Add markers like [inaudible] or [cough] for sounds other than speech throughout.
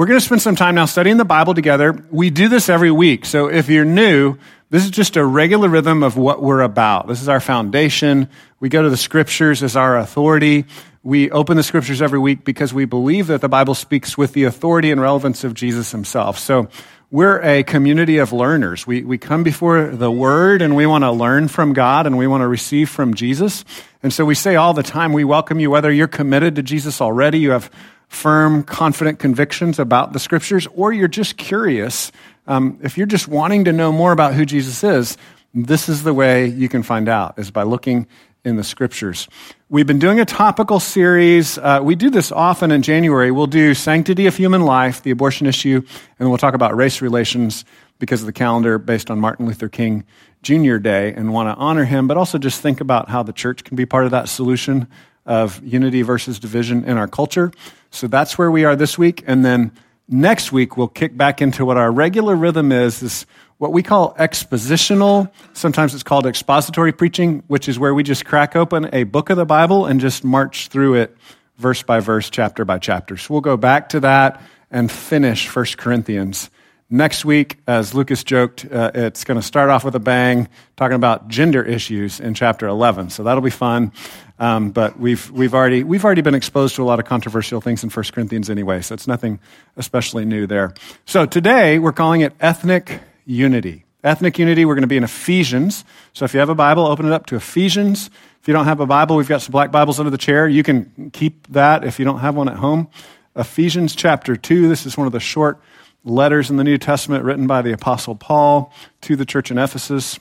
we're going to spend some time now studying the Bible together. We do this every week. So if you're new, this is just a regular rhythm of what we're about. This is our foundation. We go to the scriptures as our authority. We open the scriptures every week because we believe that the Bible speaks with the authority and relevance of Jesus himself. So we're a community of learners. We, we come before the Word and we want to learn from God and we want to receive from Jesus. And so we say all the time, we welcome you, whether you're committed to Jesus already, you have firm, confident convictions about the Scriptures, or you're just curious um, if you're just wanting to know more about who Jesus is, this is the way you can find out, is by looking in the scriptures. We've been doing a topical series. Uh, we do this often in January. We'll do sanctity of human life, the abortion issue, and we'll talk about race relations because of the calendar based on Martin Luther King Jr. Day and want to honor him, but also just think about how the church can be part of that solution of unity versus division in our culture. So that's where we are this week. And then Next week, we'll kick back into what our regular rhythm is, is what we call expositional. Sometimes it's called expository preaching, which is where we just crack open a book of the Bible and just march through it verse by verse, chapter by chapter. So we'll go back to that and finish 1 Corinthians. Next week, as Lucas joked, uh, it's going to start off with a bang, talking about gender issues in chapter 11. So that'll be fun. Um, but we've, we've, already, we've already been exposed to a lot of controversial things in 1 Corinthians anyway, so it's nothing especially new there. So today, we're calling it ethnic unity. Ethnic unity, we're going to be in Ephesians. So if you have a Bible, open it up to Ephesians. If you don't have a Bible, we've got some black Bibles under the chair. You can keep that if you don't have one at home. Ephesians chapter 2, this is one of the short letters in the New Testament written by the Apostle Paul to the church in Ephesus.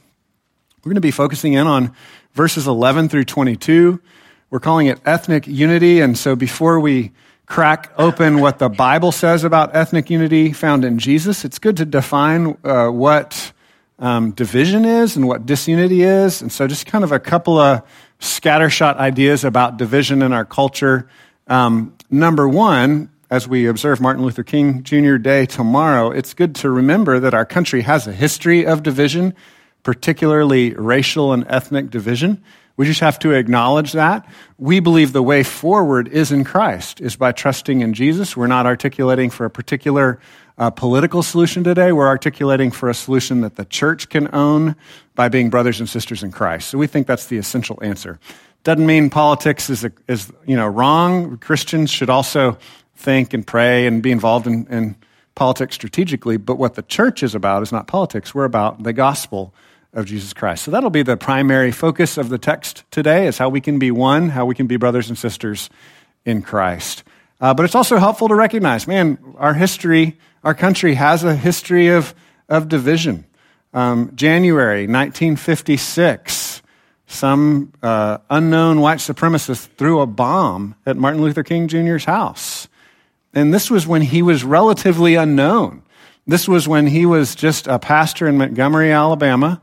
We're going to be focusing in on verses 11 through 22. We're calling it ethnic unity. And so before we crack open what the Bible says about ethnic unity found in Jesus, it's good to define uh, what um, division is and what disunity is. And so just kind of a couple of scattershot ideas about division in our culture. Um, number one, as we observe Martin Luther King Jr. Day tomorrow, it's good to remember that our country has a history of division particularly racial and ethnic division. We just have to acknowledge that. We believe the way forward is in Christ, is by trusting in Jesus. We're not articulating for a particular uh, political solution today. We're articulating for a solution that the church can own by being brothers and sisters in Christ. So we think that's the essential answer. Doesn't mean politics is, is you know, wrong. Christians should also think and pray and be involved in, in politics strategically. But what the church is about is not politics. We're about the gospel of Jesus Christ. So that'll be the primary focus of the text today is how we can be one, how we can be brothers and sisters in Christ. Uh, but it's also helpful to recognize, man, our history, our country has a history of, of division. Um, January 1956, some uh, unknown white supremacist threw a bomb at Martin Luther King Jr.'s house. And this was when he was relatively unknown. This was when he was just a pastor in Montgomery, Alabama.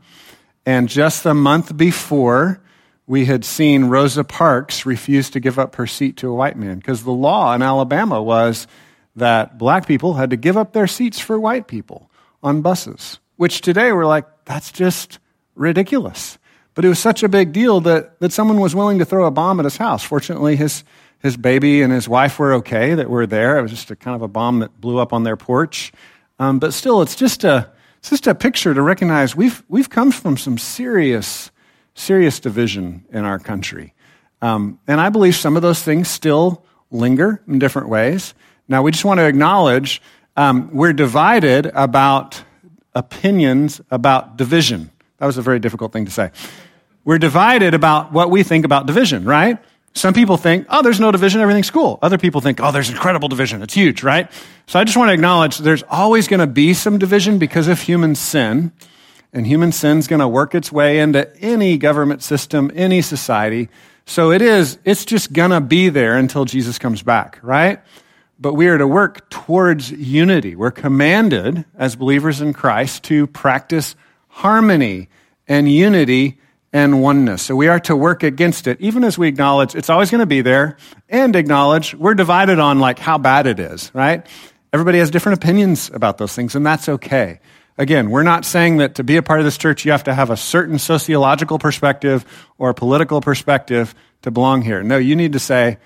And just a month before, we had seen Rosa Parks refuse to give up her seat to a white man because the law in Alabama was that black people had to give up their seats for white people on buses, which today we're like, that's just ridiculous. But it was such a big deal that, that someone was willing to throw a bomb at his house. Fortunately, his, his baby and his wife were okay that were there. It was just a kind of a bomb that blew up on their porch. Um, but still, it's just a, it's just a picture to recognize we've, we've come from some serious, serious division in our country. Um, and I believe some of those things still linger in different ways. Now, we just want to acknowledge um, we're divided about opinions about division. That was a very difficult thing to say. We're divided about what we think about division, right? Some people think, oh, there's no division, everything's cool. Other people think, oh, there's incredible division, it's huge, right? So I just want to acknowledge there's always going to be some division because of human sin. And human sin's going to work its way into any government system, any society. So it is, it's just going to be there until Jesus comes back, right? But we are to work towards unity. We're commanded as believers in Christ to practice harmony and unity and oneness. So we are to work against it, even as we acknowledge it's always going to be there and acknowledge we're divided on like how bad it is, right? Everybody has different opinions about those things, and that's okay. Again, we're not saying that to be a part of this church, you have to have a certain sociological perspective or political perspective to belong here. No, you need to say,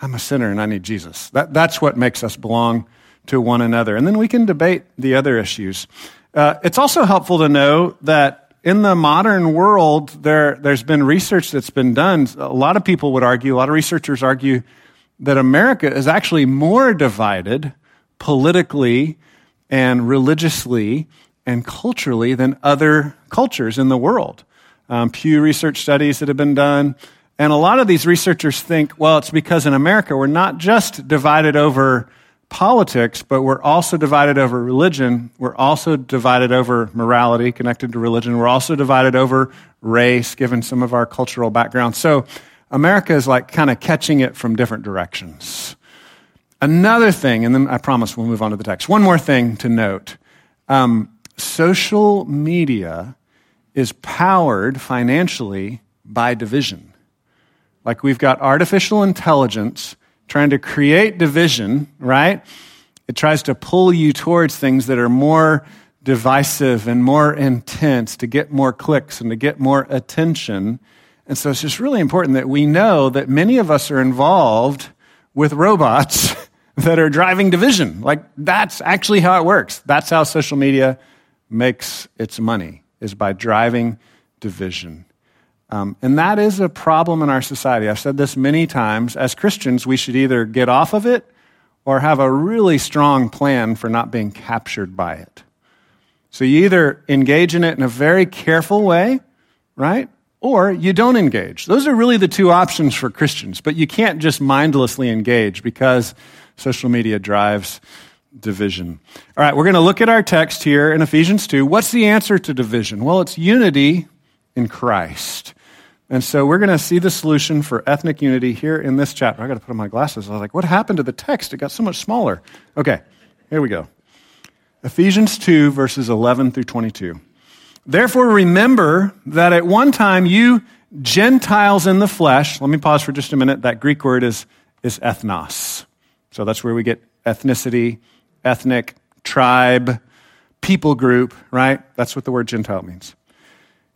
I'm a sinner and I need Jesus. That, that's what makes us belong to one another. And then we can debate the other issues. Uh, it's also helpful to know that in the modern world, there, there's been research that's been done. A lot of people would argue, a lot of researchers argue that America is actually more divided politically and religiously and culturally than other cultures in the world. Um, Pew Research studies that have been done. And a lot of these researchers think, well, it's because in America we're not just divided over politics, but we're also divided over religion. We're also divided over morality connected to religion. We're also divided over race, given some of our cultural background. So America is like kind of catching it from different directions. Another thing, and then I promise we'll move on to the text. One more thing to note um, social media is powered financially by division. Like we've got artificial intelligence trying to create division, right? It tries to pull you towards things that are more divisive and more intense to get more clicks and to get more attention. And so it's just really important that we know that many of us are involved with robots [laughs] that are driving division. Like that's actually how it works. That's how social media makes its money is by driving division. Um, and that is a problem in our society. I've said this many times. As Christians, we should either get off of it or have a really strong plan for not being captured by it. So you either engage in it in a very careful way, right? Or you don't engage. Those are really the two options for Christians, but you can't just mindlessly engage because social media drives division. All right, we're going to look at our text here in Ephesians 2. What's the answer to division? Well, it's unity in Christ. And so we're going to see the solution for ethnic unity here in this chapter. I got to put on my glasses. I was like, what happened to the text? It got so much smaller. Okay, here we go. Ephesians 2, verses 11 through 22. Therefore, remember that at one time you Gentiles in the flesh, let me pause for just a minute. That Greek word is, is ethnos. So that's where we get ethnicity, ethnic, tribe, people group, right? That's what the word Gentile means.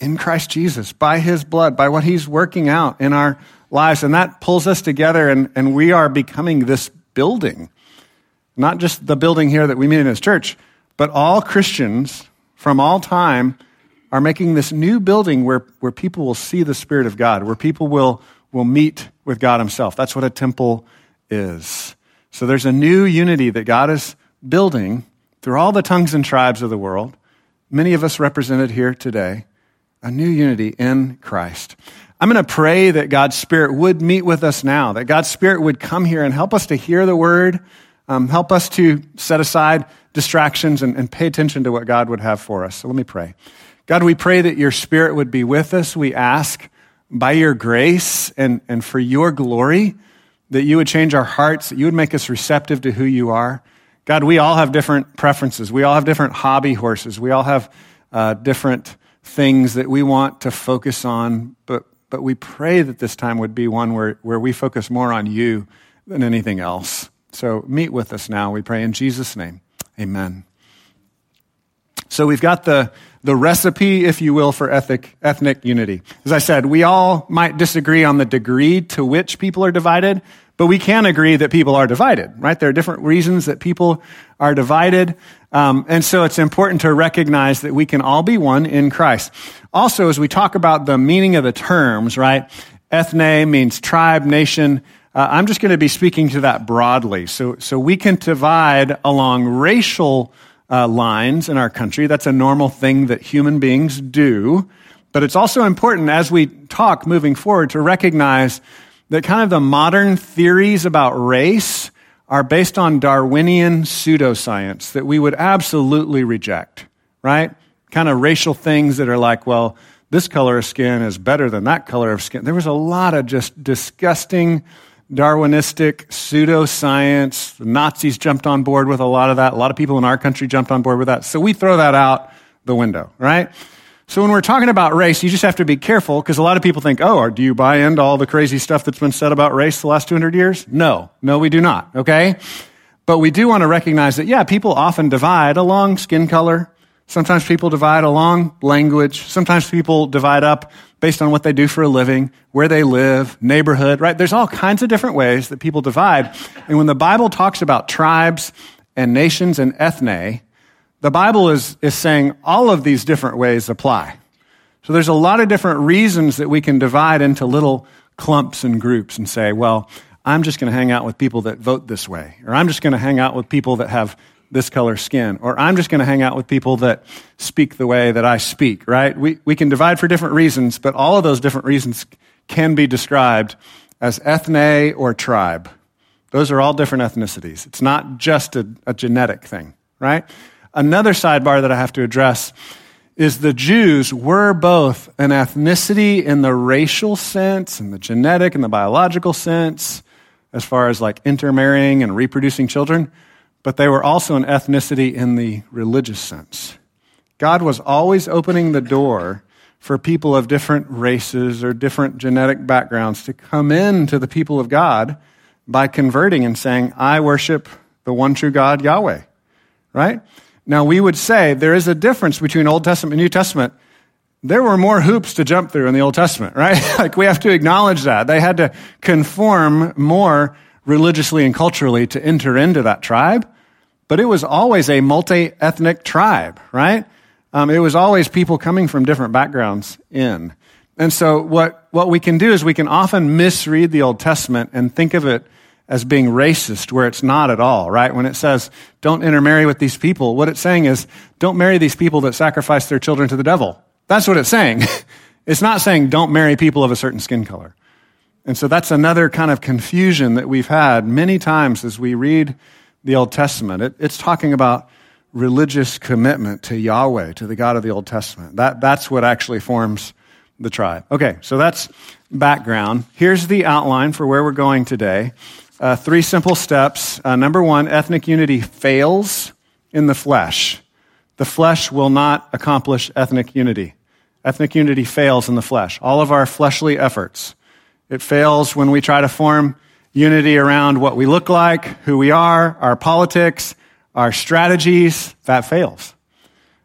in Christ Jesus, by his blood, by what he's working out in our lives. And that pulls us together, and, and we are becoming this building. Not just the building here that we meet in this church, but all Christians from all time are making this new building where, where people will see the Spirit of God, where people will, will meet with God Himself. That's what a temple is. So there's a new unity that God is building through all the tongues and tribes of the world, many of us represented here today a new unity in Christ. I'm going to pray that God's Spirit would meet with us now, that God's Spirit would come here and help us to hear the word, um, help us to set aside distractions and, and pay attention to what God would have for us. So let me pray. God, we pray that your Spirit would be with us. We ask by your grace and, and for your glory that you would change our hearts, that you would make us receptive to who you are. God, we all have different preferences. We all have different hobby horses. We all have uh, different things that we want to focus on, but, but we pray that this time would be one where, where we focus more on you than anything else. So meet with us now, we pray in Jesus' name. Amen. So we've got the, the recipe, if you will, for ethnic, ethnic unity. As I said, we all might disagree on the degree to which people are divided, but we can agree that people are divided, right? There are different reasons that people are divided. Um, and so it's important to recognize that we can all be one in Christ. Also, as we talk about the meaning of the terms, right? Ethne means tribe, nation. Uh, I'm just going to be speaking to that broadly. So, so we can divide along racial uh, lines in our country. That's a normal thing that human beings do. But it's also important as we talk moving forward to recognize that kind of the modern theories about race are based on Darwinian pseudoscience that we would absolutely reject, right? Kind of racial things that are like, well, this color of skin is better than that color of skin. There was a lot of just disgusting Darwinistic pseudoscience. The Nazis jumped on board with a lot of that. A lot of people in our country jumped on board with that. So we throw that out the window, right? So when we're talking about race, you just have to be careful because a lot of people think, oh, do you buy into all the crazy stuff that's been said about race the last 200 years? No, no, we do not, okay? But we do want to recognize that, yeah, people often divide along skin color. Sometimes people divide along language. Sometimes people divide up based on what they do for a living, where they live, neighborhood, right? There's all kinds of different ways that people divide. And when the Bible talks about tribes and nations and ethne, the Bible is, is saying all of these different ways apply. So there's a lot of different reasons that we can divide into little clumps and groups and say, well, I'm just going to hang out with people that vote this way, or I'm just going to hang out with people that have this color skin, or I'm just going to hang out with people that speak the way that I speak, right? We, we can divide for different reasons, but all of those different reasons can be described as ethne or tribe. Those are all different ethnicities. It's not just a, a genetic thing, right? Another sidebar that I have to address is the Jews were both an ethnicity in the racial sense and the genetic and the biological sense, as far as like intermarrying and reproducing children, but they were also an ethnicity in the religious sense. God was always opening the door for people of different races or different genetic backgrounds to come into the people of God by converting and saying, I worship the one true God, Yahweh. Right? Now, we would say there is a difference between Old Testament and New Testament. There were more hoops to jump through in the Old Testament, [laughs] right? like we have to acknowledge that. They had to conform more religiously and culturally to enter into that tribe. But it was always a multi ethnic tribe, right? Um, it was always people coming from different backgrounds in. And so, what, what we can do is we can often misread the Old Testament and think of it as being racist where it's not at all, right? When it says, don't intermarry with these people, what it's saying is, don't marry these people that sacrifice their children to the devil. That's what it's saying. [laughs] it's not saying don't marry people of a certain skin color. And so that's another kind of confusion that we've had many times as we read the Old Testament. It, it's talking about religious commitment to Yahweh, to the God of the Old Testament. That, that's what actually forms the tribe. Okay, so that's background. Here's the outline for where we're going today. Uh, three simple steps. Uh, number one, ethnic unity fails in the flesh. The flesh will not accomplish ethnic unity. Ethnic unity fails in the flesh. All of our fleshly efforts. It fails when we try to form unity around what we look like, who we are, our politics, our strategies. That fails.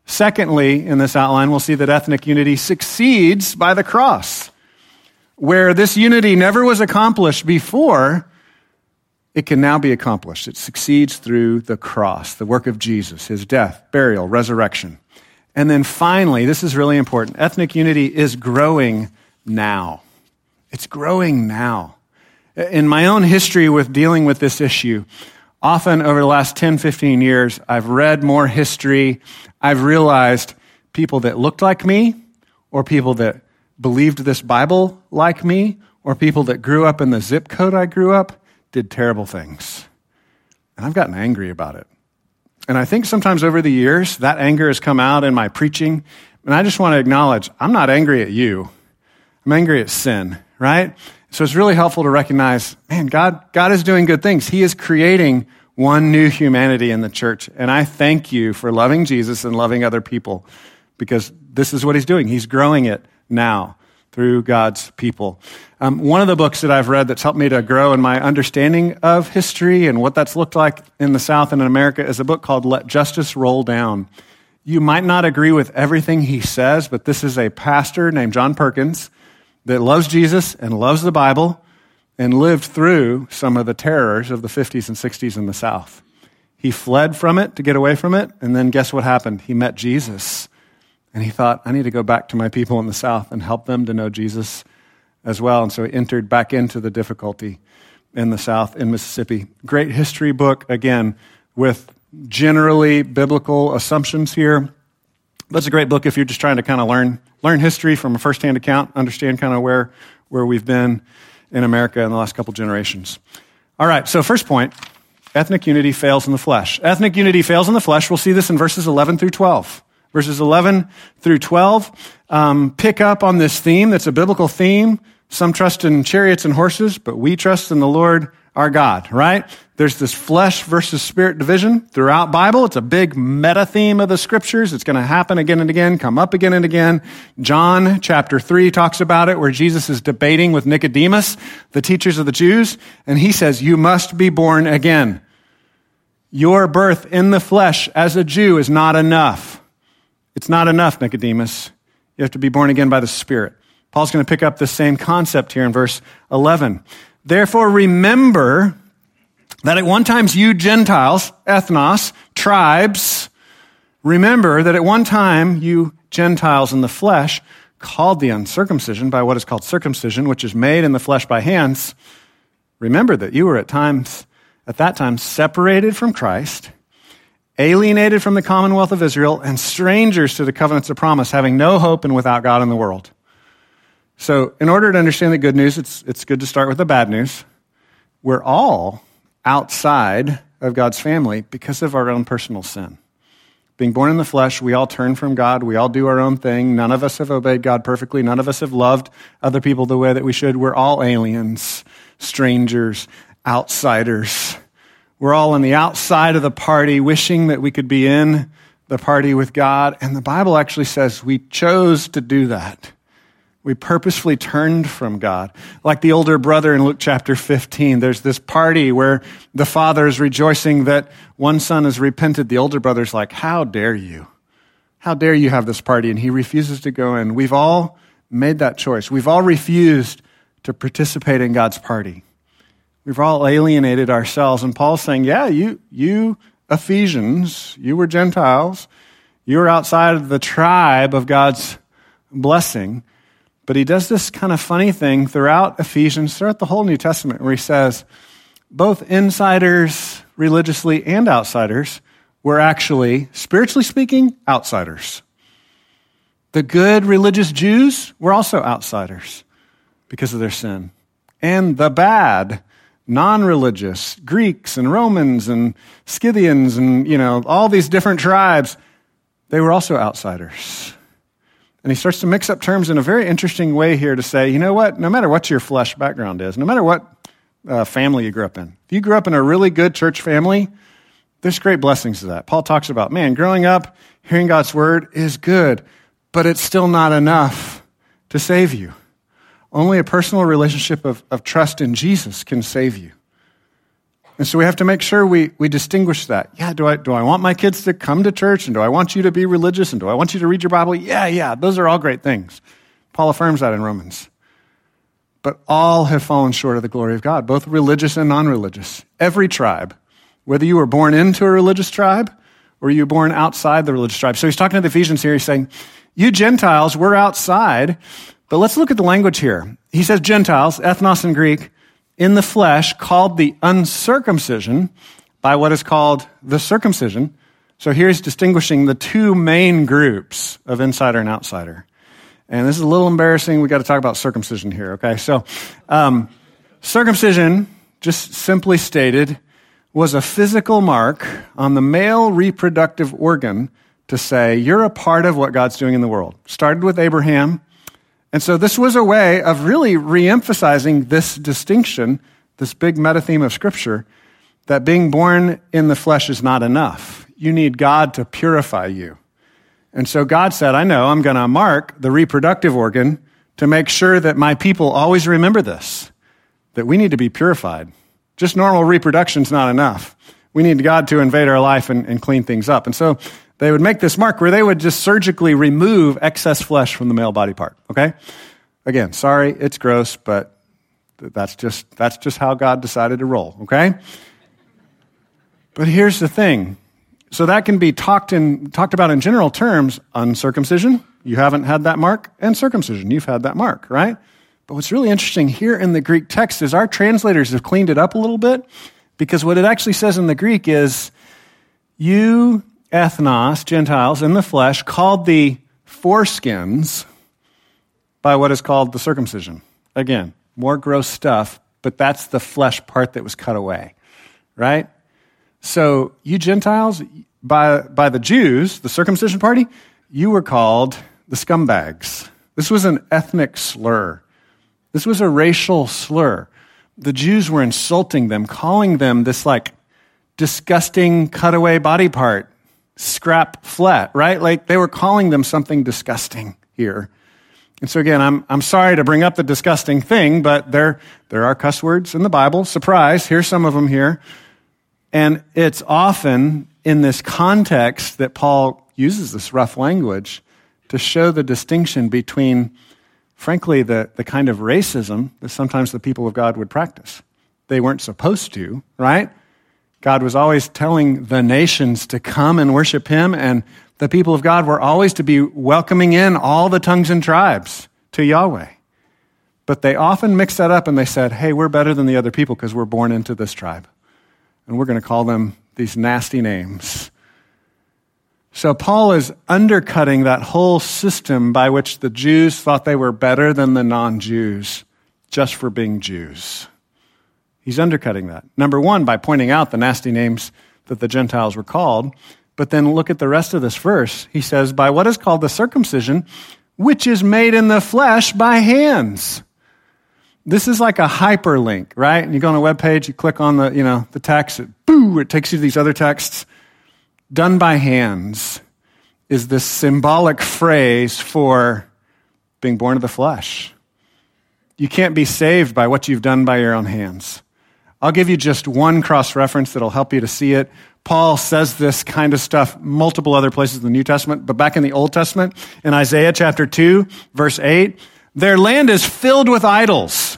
Secondly, in this outline, we'll see that ethnic unity succeeds by the cross. Where this unity never was accomplished before, it can now be accomplished. It succeeds through the cross, the work of Jesus, his death, burial, resurrection. And then finally, this is really important ethnic unity is growing now. It's growing now. In my own history with dealing with this issue, often over the last 10, 15 years, I've read more history. I've realized people that looked like me, or people that believed this Bible like me, or people that grew up in the zip code I grew up, did terrible things. And I've gotten angry about it. And I think sometimes over the years, that anger has come out in my preaching. And I just want to acknowledge I'm not angry at you. I'm angry at sin, right? So it's really helpful to recognize, man, God, God is doing good things. He is creating one new humanity in the church. And I thank you for loving Jesus and loving other people because this is what He's doing. He's growing it now through God's people. Um, one of the books that I've read that's helped me to grow in my understanding of history and what that's looked like in the South and in America is a book called Let Justice Roll Down. You might not agree with everything he says, but this is a pastor named John Perkins that loves Jesus and loves the Bible and lived through some of the terrors of the 50s and 60s in the South. He fled from it to get away from it, and then guess what happened? He met Jesus. And he thought, I need to go back to my people in the South and help them to know Jesus as well. And so he entered back into the difficulty in the South in Mississippi. Great history book, again, with generally biblical assumptions here. That's a great book if you're just trying to kind of learn, learn history from a firsthand account, understand kind of where, where we've been in America in the last couple generations. All right, so first point ethnic unity fails in the flesh. Ethnic unity fails in the flesh. We'll see this in verses 11 through 12. Verses 11 through 12 um, pick up on this theme that's a biblical theme. Some trust in chariots and horses, but we trust in the Lord our God, right? There's this flesh versus spirit division throughout Bible. It's a big meta theme of the scriptures. It's going to happen again and again, come up again and again. John chapter 3 talks about it where Jesus is debating with Nicodemus, the teachers of the Jews, and he says, you must be born again. Your birth in the flesh as a Jew is not enough. It's not enough, Nicodemus. You have to be born again by the Spirit. Paul's going to pick up the same concept here in verse 11. Therefore, remember that at one time you Gentiles, ethnos, tribes, remember that at one time you Gentiles in the flesh, called the uncircumcision by what is called circumcision, which is made in the flesh by hands, remember that you were at times, at that time, separated from Christ, alienated from the commonwealth of Israel, and strangers to the covenants of promise, having no hope and without God in the world. So, in order to understand the good news, it's, it's good to start with the bad news. We're all outside of God's family because of our own personal sin. Being born in the flesh, we all turn from God. We all do our own thing. None of us have obeyed God perfectly. None of us have loved other people the way that we should. We're all aliens, strangers, outsiders. We're all on the outside of the party, wishing that we could be in the party with God. And the Bible actually says we chose to do that. We purposefully turned from God. Like the older brother in Luke chapter 15, there's this party where the father is rejoicing that one son has repented. The older brother's like, How dare you? How dare you have this party? And he refuses to go in. We've all made that choice. We've all refused to participate in God's party. We've all alienated ourselves. And Paul's saying, Yeah, you, you Ephesians, you were Gentiles. You were outside of the tribe of God's blessing. But he does this kind of funny thing throughout Ephesians, throughout the whole New Testament, where he says both insiders religiously and outsiders were actually, spiritually speaking, outsiders. The good religious Jews were also outsiders because of their sin. And the bad, non religious Greeks and Romans and Scythians and, you know, all these different tribes, they were also outsiders. And he starts to mix up terms in a very interesting way here to say, you know what? No matter what your flesh background is, no matter what uh, family you grew up in, if you grew up in a really good church family, there's great blessings to that. Paul talks about, man, growing up, hearing God's word is good, but it's still not enough to save you. Only a personal relationship of, of trust in Jesus can save you. And so we have to make sure we, we distinguish that. Yeah, do I, do I want my kids to come to church? And do I want you to be religious? And do I want you to read your Bible? Yeah, yeah, those are all great things. Paul affirms that in Romans. But all have fallen short of the glory of God, both religious and non religious. Every tribe, whether you were born into a religious tribe or you were born outside the religious tribe. So he's talking to the Ephesians here. He's saying, You Gentiles, we're outside. But let's look at the language here. He says Gentiles, ethnos in Greek in the flesh called the uncircumcision by what is called the circumcision. So here's distinguishing the two main groups of insider and outsider. And this is a little embarrassing. We got to talk about circumcision here, okay? So, um, circumcision, just simply stated, was a physical mark on the male reproductive organ to say, you're a part of what God's doing in the world. Started with Abraham, and so this was a way of really reemphasizing this distinction, this big meta theme of Scripture, that being born in the flesh is not enough. You need God to purify you. And so God said, I know I'm going to mark the reproductive organ to make sure that my people always remember this, that we need to be purified. Just normal reproduction is not enough. We need God to invade our life and, and clean things up. And so they would make this mark where they would just surgically remove excess flesh from the male body part. Okay? Again, sorry, it's gross, but that's just, that's just how God decided to roll. Okay? But here's the thing. So that can be talked in, talked about in general terms. Uncircumcision, you haven't had that mark, and circumcision, you've had that mark, right? But what's really interesting here in the Greek text is our translators have cleaned it up a little bit because what it actually says in the Greek is, you ethnos, Gentiles, in the flesh, called the foreskins by what is called the circumcision. Again, more gross stuff, but that's the flesh part that was cut away, right? So, you Gentiles, by, by the Jews, the circumcision party, you were called the scumbags. This was an ethnic slur. This was a racial slur. The Jews were insulting them, calling them this like disgusting cutaway body part, scrap flat, right? Like they were calling them something disgusting here. And so again, I'm, I'm sorry to bring up the disgusting thing, but there, there are cuss words in the Bible. Surprise. Here's some of them here. And it's often in this context that Paul uses this rough language to show the distinction between, frankly, the, the kind of racism that sometimes the people of God would practice. They weren't supposed to, right? God was always telling the nations to come and worship him, and the people of God were always to be welcoming in all the tongues and tribes to Yahweh. But they often mixed that up and they said, hey, we're better than the other people because we're born into this tribe. And we're going to call them these nasty names. So Paul is undercutting that whole system by which the Jews thought they were better than the non Jews just for being Jews. He's undercutting that. Number one, by pointing out the nasty names that the Gentiles were called. But then look at the rest of this verse. He says, by what is called the circumcision, which is made in the flesh by hands. This is like a hyperlink, right? And you go on a web page, you click on the, you know, the text, it, boo, it takes you to these other texts. Done by hands is this symbolic phrase for being born of the flesh. You can't be saved by what you've done by your own hands. I'll give you just one cross reference that'll help you to see it. Paul says this kind of stuff multiple other places in the New Testament, but back in the Old Testament, in Isaiah chapter 2, verse 8, their land is filled with idols.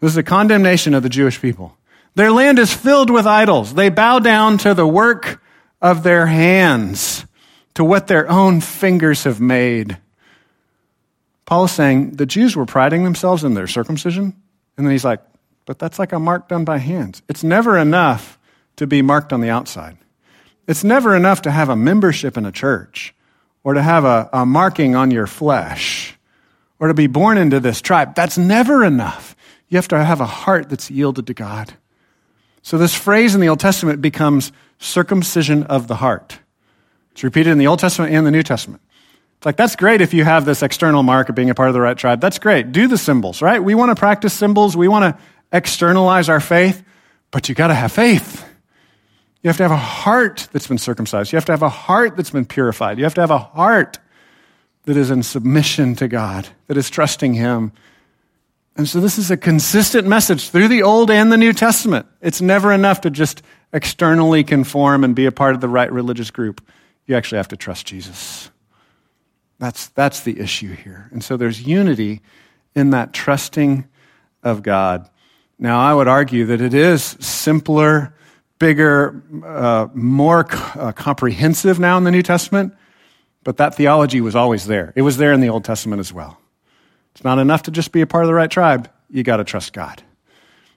This is a condemnation of the Jewish people. Their land is filled with idols. They bow down to the work of their hands, to what their own fingers have made. Paul is saying the Jews were priding themselves in their circumcision. And then he's like, but that's like a mark done by hands. It's never enough to be marked on the outside. It's never enough to have a membership in a church or to have a, a marking on your flesh or to be born into this tribe. That's never enough. You have to have a heart that's yielded to God. So this phrase in the Old Testament becomes circumcision of the heart. It's repeated in the Old Testament and the New Testament. It's like, that's great if you have this external mark of being a part of the right tribe. That's great. Do the symbols, right? We want to practice symbols. We want to externalize our faith, but you got to have faith. You have to have a heart that's been circumcised. You have to have a heart that's been purified. You have to have a heart that is in submission to God, that is trusting Him. And so this is a consistent message through the Old and the New Testament. It's never enough to just externally conform and be a part of the right religious group. You actually have to trust Jesus. That's, that's the issue here. And so there's unity in that trusting of God. Now, I would argue that it is simpler, bigger, uh, more uh, comprehensive now in the New Testament, but that theology was always there. It was there in the Old Testament as well. It's not enough to just be a part of the right tribe. You got to trust God.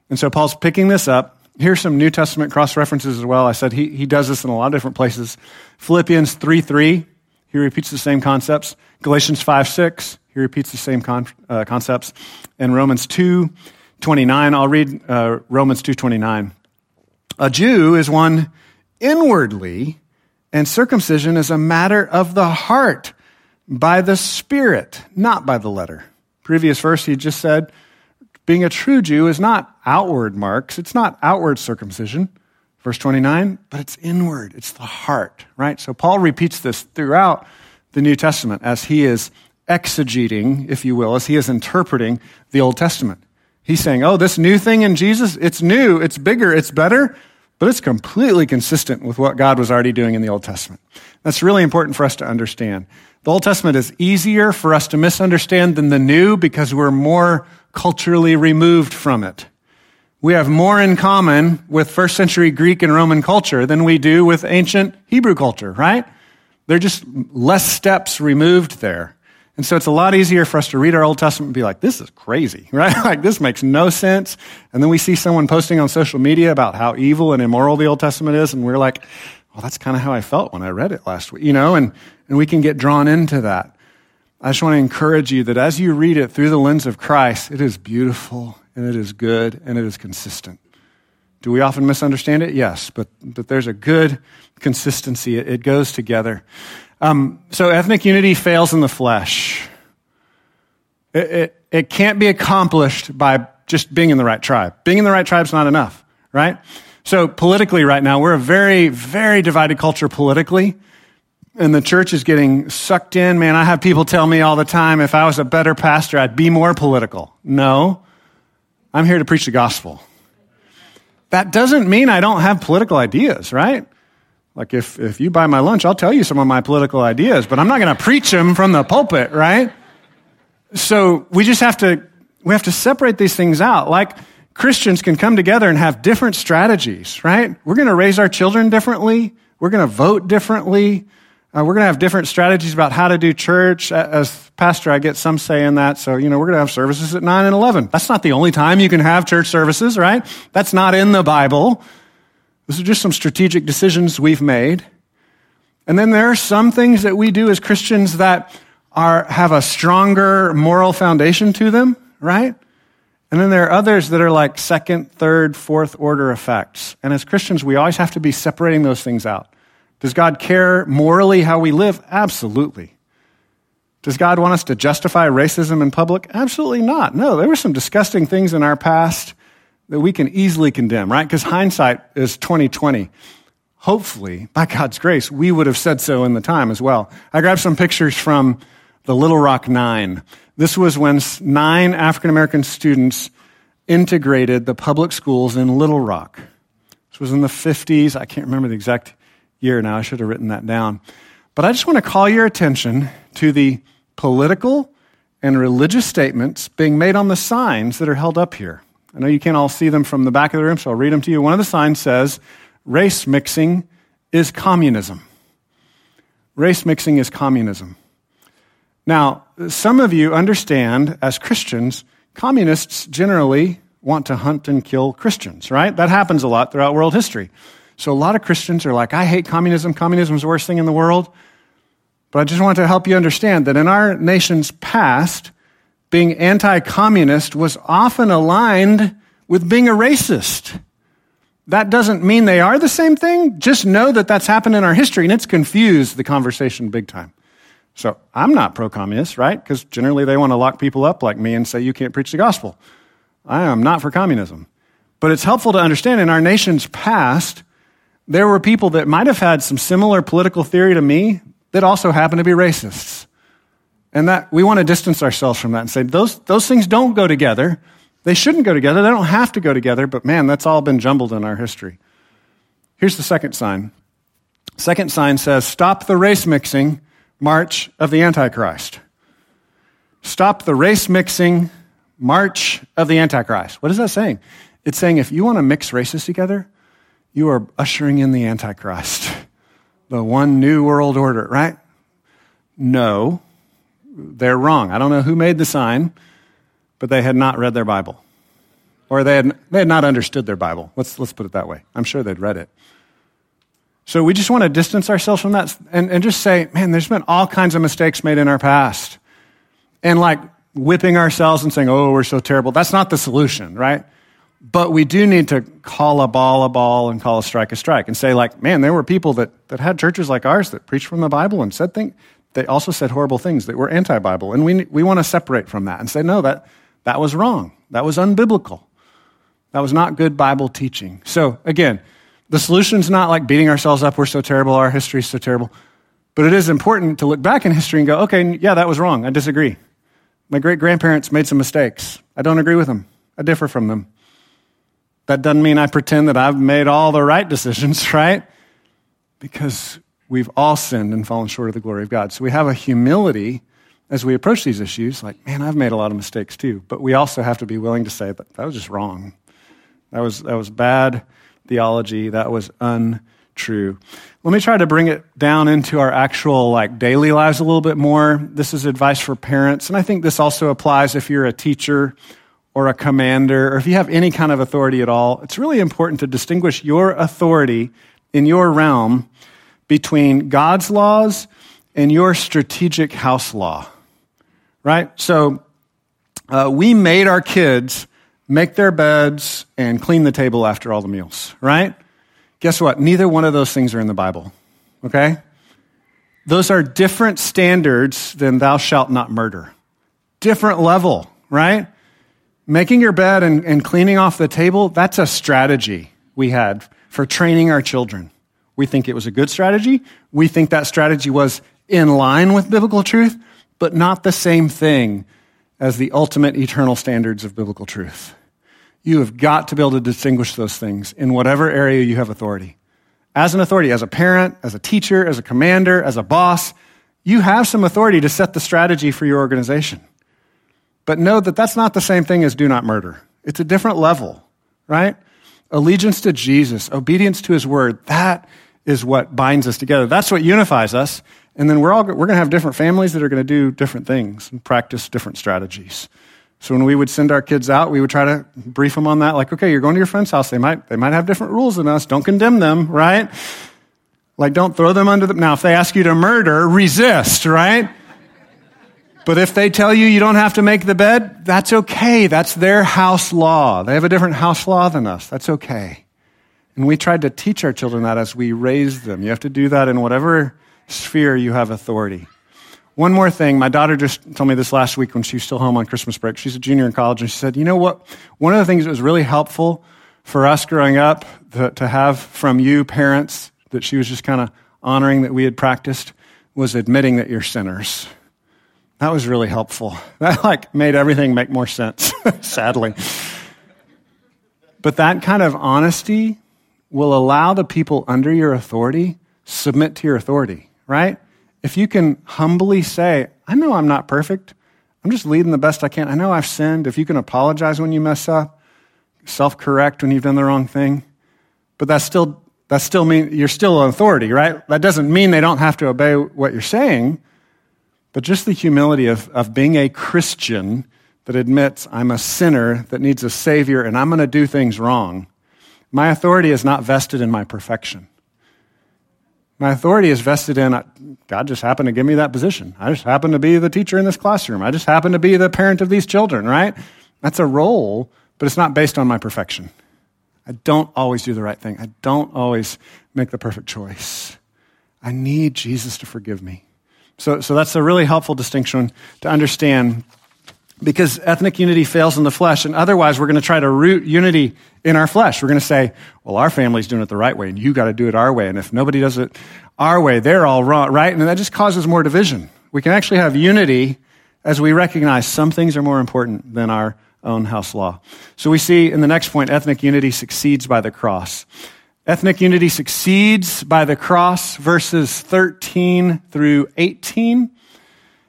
And so Paul's picking this up. Here's some New Testament cross references as well. I said he, he does this in a lot of different places. Philippians 3 3, he repeats the same concepts. Galatians 5 6, he repeats the same con, uh, concepts. And Romans 2 29. I'll read uh, Romans 2:29. A Jew is one inwardly, and circumcision is a matter of the heart by the Spirit, not by the letter. Previous verse, he just said, being a true Jew is not outward marks, it's not outward circumcision. Verse 29, but it's inward, it's the heart, right? So Paul repeats this throughout the New Testament as he is exegeting, if you will, as he is interpreting the Old Testament. He's saying, oh, this new thing in Jesus, it's new, it's bigger, it's better, but it's completely consistent with what God was already doing in the Old Testament. That's really important for us to understand. The Old Testament is easier for us to misunderstand than the New because we're more culturally removed from it. We have more in common with first century Greek and Roman culture than we do with ancient Hebrew culture, right? They're just less steps removed there. And so it's a lot easier for us to read our Old Testament and be like, this is crazy, [laughs] right? like, this makes no sense. And then we see someone posting on social media about how evil and immoral the Old Testament is, and we're like, well, that's kind of how I felt when I read it last week, you know, and, and we can get drawn into that. I just want to encourage you that as you read it through the lens of Christ, it is beautiful and it is good and it is consistent. Do we often misunderstand it? Yes, but, but there's a good consistency. It, it goes together. Um, so ethnic unity fails in the flesh. It, it, it can't be accomplished by just being in the right tribe. Being in the right tribe is not enough, right? So politically right now, we're a very, very divided culture politically. And the church is getting sucked in. Man, I have people tell me all the time, if I was a better pastor, I'd be more political. No, I'm here to preach the gospel. That doesn't mean I don't have political ideas, right? Like if, if you buy my lunch, I'll tell you some of my political ideas, but I'm not going to preach them from the pulpit, right? So we just have to, we have to separate these things out. Like Christians can come together and have different strategies, right? We're going to raise our children differently. We're going to vote differently. Uh, we're going to have different strategies about how to do church. As pastor, I get some say in that. So, you know, we're going to have services at 9 and 11. That's not the only time you can have church services, right? That's not in the Bible. These are just some strategic decisions we've made. And then there are some things that we do as Christians that are, have a stronger moral foundation to them, right? And then there are others that are like second, third, fourth order effects. And as Christians, we always have to be separating those things out. Does God care morally how we live? Absolutely. Does God want us to justify racism in public? Absolutely not. No, there were some disgusting things in our past that we can easily condemn, right? Because hindsight is 2020. Hopefully, by God's grace, we would have said so in the time as well. I grabbed some pictures from the Little Rock Nine. This was when nine African American students integrated the public schools in Little Rock. This was in the 50s. I can't remember the exact year now. I should have written that down. But I just want to call your attention to the political and religious statements being made on the signs that are held up here. I know you can't all see them from the back of the room, so I'll read them to you. One of the signs says, race mixing is communism. Race mixing is communism. Now, some of you understand as Christians, communists generally want to hunt and kill Christians, right? That happens a lot throughout world history. So a lot of Christians are like, I hate communism. Communism is the worst thing in the world. But I just want to help you understand that in our nation's past, being anti communist was often aligned with being a racist. That doesn't mean they are the same thing. Just know that that's happened in our history and it's confused the conversation big time. So I'm not pro communist, right? Because generally they want to lock people up like me and say you can't preach the gospel. I am not for communism. But it's helpful to understand in our nation's past, there were people that might have had some similar political theory to me that also happened to be racists. And that we want to distance ourselves from that and say those, those things don't go together. They shouldn't go together. They don't have to go together, but man, that's all been jumbled in our history. Here's the second sign. Second sign says, Stop the race mixing, march of the Antichrist. Stop the race mixing, march of the Antichrist. What is that saying? It's saying if you want to mix races together, you are ushering in the Antichrist, [laughs] the one new world order, right? No, they're wrong. I don't know who made the sign, but they had not read their Bible. Or they had, they had not understood their Bible. Let's, let's put it that way. I'm sure they'd read it. So we just want to distance ourselves from that and, and just say, man, there's been all kinds of mistakes made in our past. And like whipping ourselves and saying, oh, we're so terrible. That's not the solution, right? But we do need to call a ball a ball and call a strike a strike and say, like, man, there were people that, that had churches like ours that preached from the Bible and said things, they also said horrible things that were anti Bible. And we, we want to separate from that and say, no, that, that was wrong. That was unbiblical. That was not good Bible teaching. So, again, the solution's not like beating ourselves up, we're so terrible, our history's so terrible. But it is important to look back in history and go, okay, yeah, that was wrong. I disagree. My great grandparents made some mistakes. I don't agree with them, I differ from them. That doesn't mean I pretend that I've made all the right decisions, [laughs] right? Because we've all sinned and fallen short of the glory of God. So we have a humility as we approach these issues, like, man, I've made a lot of mistakes too. But we also have to be willing to say that that was just wrong. That was, that was bad theology. That was untrue. Let me try to bring it down into our actual like daily lives a little bit more. This is advice for parents. And I think this also applies if you're a teacher or a commander or if you have any kind of authority at all. It's really important to distinguish your authority in your realm between God's laws and your strategic house law right? So uh, we made our kids make their beds and clean the table after all the meals, right? Guess what? Neither one of those things are in the Bible, okay? Those are different standards than thou shalt not murder. Different level, right? Making your bed and, and cleaning off the table, that's a strategy we had for training our children. We think it was a good strategy. We think that strategy was in line with biblical truth but not the same thing as the ultimate eternal standards of biblical truth. You have got to be able to distinguish those things in whatever area you have authority. As an authority, as a parent, as a teacher, as a commander, as a boss, you have some authority to set the strategy for your organization. But know that that's not the same thing as do not murder. It's a different level, right? Allegiance to Jesus, obedience to his word, that is what binds us together. That's what unifies us. And then we're all we're going to have different families that are going to do different things and practice different strategies. So when we would send our kids out, we would try to brief them on that. Like, okay, you're going to your friend's house. They might they might have different rules than us. Don't condemn them, right? Like, don't throw them under the. Now, if they ask you to murder, resist, right? But if they tell you you don't have to make the bed, that's okay. That's their house law. They have a different house law than us. That's okay. And we tried to teach our children that as we raised them. You have to do that in whatever sphere you have authority. One more thing. My daughter just told me this last week when she was still home on Christmas break. She's a junior in college, and she said, You know what? One of the things that was really helpful for us growing up to, have from you, parents, that she was just kind of honoring that we had practiced was admitting that you're sinners. That was really helpful. [laughs] That like made everything make more sense, [laughs] sadly. But that kind of honesty will allow the people under your authority submit to your authority right? If you can humbly say, I know I'm not perfect. I'm just leading the best I can. I know I've sinned. If you can apologize when you mess up, self correct when you've done the wrong thing, but that still that still mean you're still an authority, right? That doesn't mean they don't have to obey what you're saying, but just the humility of, of being a Christian that admits I'm a sinner that needs a savior and I'm going to do things wrong. My authority is not vested in my perfection. My authority is vested in uh, God just happened to give me that position. I just happen to be the teacher in this classroom. I just happen to be the parent of these children, right? That's a role, but it's not based on my perfection. I don't always do the right thing. I don't always make the perfect choice. I need Jesus to forgive me. So, so that's a really helpful distinction to understand because ethnic unity fails in the flesh, and otherwise we're going to try to root unity in our flesh. We're going to say, well, our family's doing it the right way, and you got to do it our way. And if nobody does it our way, they're all wrong, right? And that just causes more division. We can actually have unity as we recognize some things are more important than our own house law. So we see in the next point, ethnic unity succeeds by the cross. Ethnic unity succeeds by the cross, verses 13 through 18.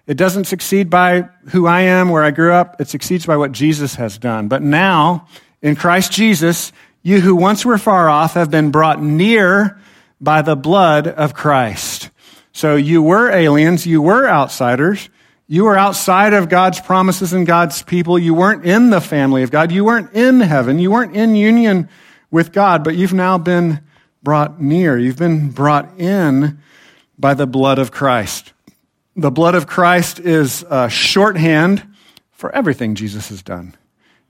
It doesn't succeed by who I am, where I grew up. It succeeds by what Jesus has done. But now, in Christ Jesus, you who once were far off have been brought near by the blood of Christ. So you were aliens, you were outsiders, you were outside of God's promises and God's people. You weren't in the family of God. You weren't in heaven. You weren't in union with God, but you've now been brought near. You've been brought in by the blood of Christ. The blood of Christ is a shorthand for everything Jesus has done.